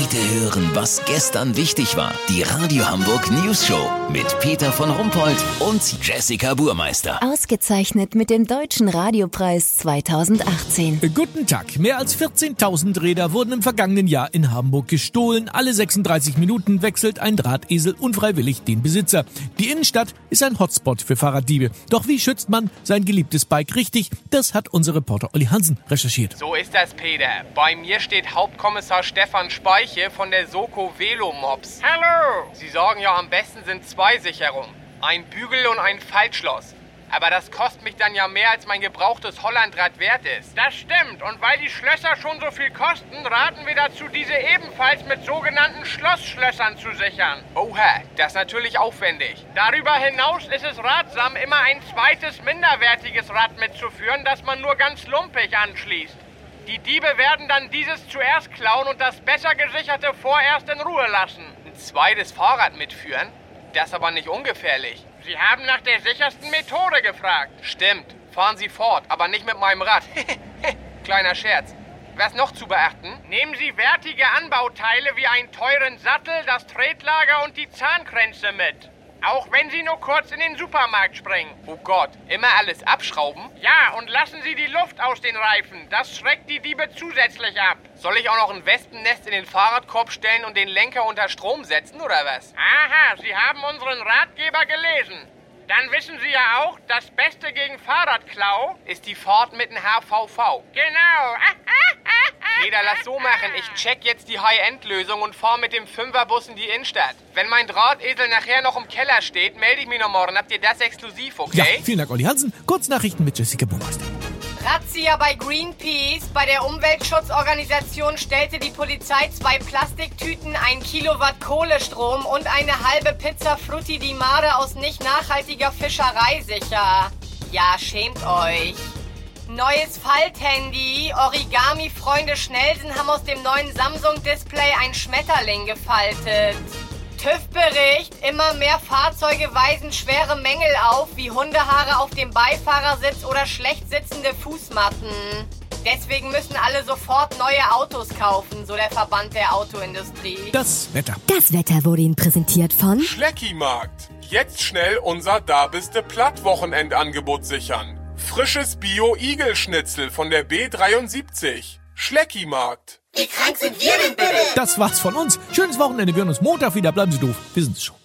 Heute hören, was gestern wichtig war. Die Radio Hamburg News Show mit Peter von Rumpold und Jessica Burmeister. Ausgezeichnet mit dem Deutschen Radiopreis 2018. Guten Tag. Mehr als 14.000 Räder wurden im vergangenen Jahr in Hamburg gestohlen. Alle 36 Minuten wechselt ein Drahtesel unfreiwillig den Besitzer. Die Innenstadt ist ein Hotspot für Fahrraddiebe. Doch wie schützt man sein geliebtes Bike richtig? Das hat unser Reporter Olli Hansen recherchiert. So ist das, Peter. Bei mir steht Hauptkommissar Stefan Speiche von der Soko Velo Mops. Hallo! Sie sagen ja, am besten sind zwei Sicherungen. Ein Bügel und ein Faltschloss. Aber das kostet mich dann ja mehr, als mein gebrauchtes Hollandrad wert ist. Das stimmt. Und weil die Schlösser schon so viel kosten, raten wir dazu, diese ebenfalls mit sogenannten Schlossschlössern zu sichern. Oha, das ist natürlich aufwendig. Darüber hinaus ist es ratsam, immer ein zweites minderwertiges Rad mitzuführen, das man nur ganz lumpig anschließt. Die Diebe werden dann dieses zuerst klauen und das besser gesicherte vorerst in Ruhe lassen. Ein zweites Fahrrad mitführen? Das aber nicht ungefährlich. Sie haben nach der sichersten Methode gefragt. Stimmt. Fahren Sie fort, aber nicht mit meinem Rad. Kleiner Scherz. Was noch zu beachten? Nehmen Sie wertige Anbauteile wie einen teuren Sattel, das Tretlager und die Zahnkränze mit. Auch wenn Sie nur kurz in den Supermarkt springen. Oh Gott, immer alles abschrauben? Ja, und lassen Sie die Luft aus den Reifen. Das schreckt die Diebe zusätzlich ab. Soll ich auch noch ein Wespennest in den Fahrradkorb stellen und den Lenker unter Strom setzen, oder was? Aha, Sie haben unseren Ratgeber gelesen. Dann wissen Sie ja auch, das Beste gegen Fahrradklau ist die Fahrt mit dem HVV. Genau. Peter, lass so machen. Ich check jetzt die High-End-Lösung und fahr mit dem Fünferbus in die Innenstadt. Wenn mein Drahtesel nachher noch im Keller steht, melde ich mich noch morgen. Habt ihr das exklusiv, okay? Ja, vielen Dank, Olli Hansen. Kurznachrichten mit Jessica Burmeister. Razzia bei Greenpeace. Bei der Umweltschutzorganisation stellte die Polizei zwei Plastiktüten, ein Kilowatt Kohlestrom und eine halbe Pizza Frutti di Mare aus nicht nachhaltiger Fischerei sicher. Ja, schämt euch. Neues Falthandy. Origami-Freunde Schnellsen haben aus dem neuen Samsung-Display ein Schmetterling gefaltet. TÜV-Bericht. Immer mehr Fahrzeuge weisen schwere Mängel auf, wie Hundehaare auf dem Beifahrersitz oder schlecht sitzende Fußmatten. Deswegen müssen alle sofort neue Autos kaufen, so der Verband der Autoindustrie. Das Wetter. Das Wetter wurde Ihnen präsentiert von Schleckimarkt. Jetzt schnell unser Dabiste Platt-Wochenendangebot sichern. Frisches Bio-Igelschnitzel von der B73. Schleckimarkt. Das war's von uns. Schönes Wochenende. Wir hören uns Montag wieder. Bleiben Sie doof. Wir sind's schon.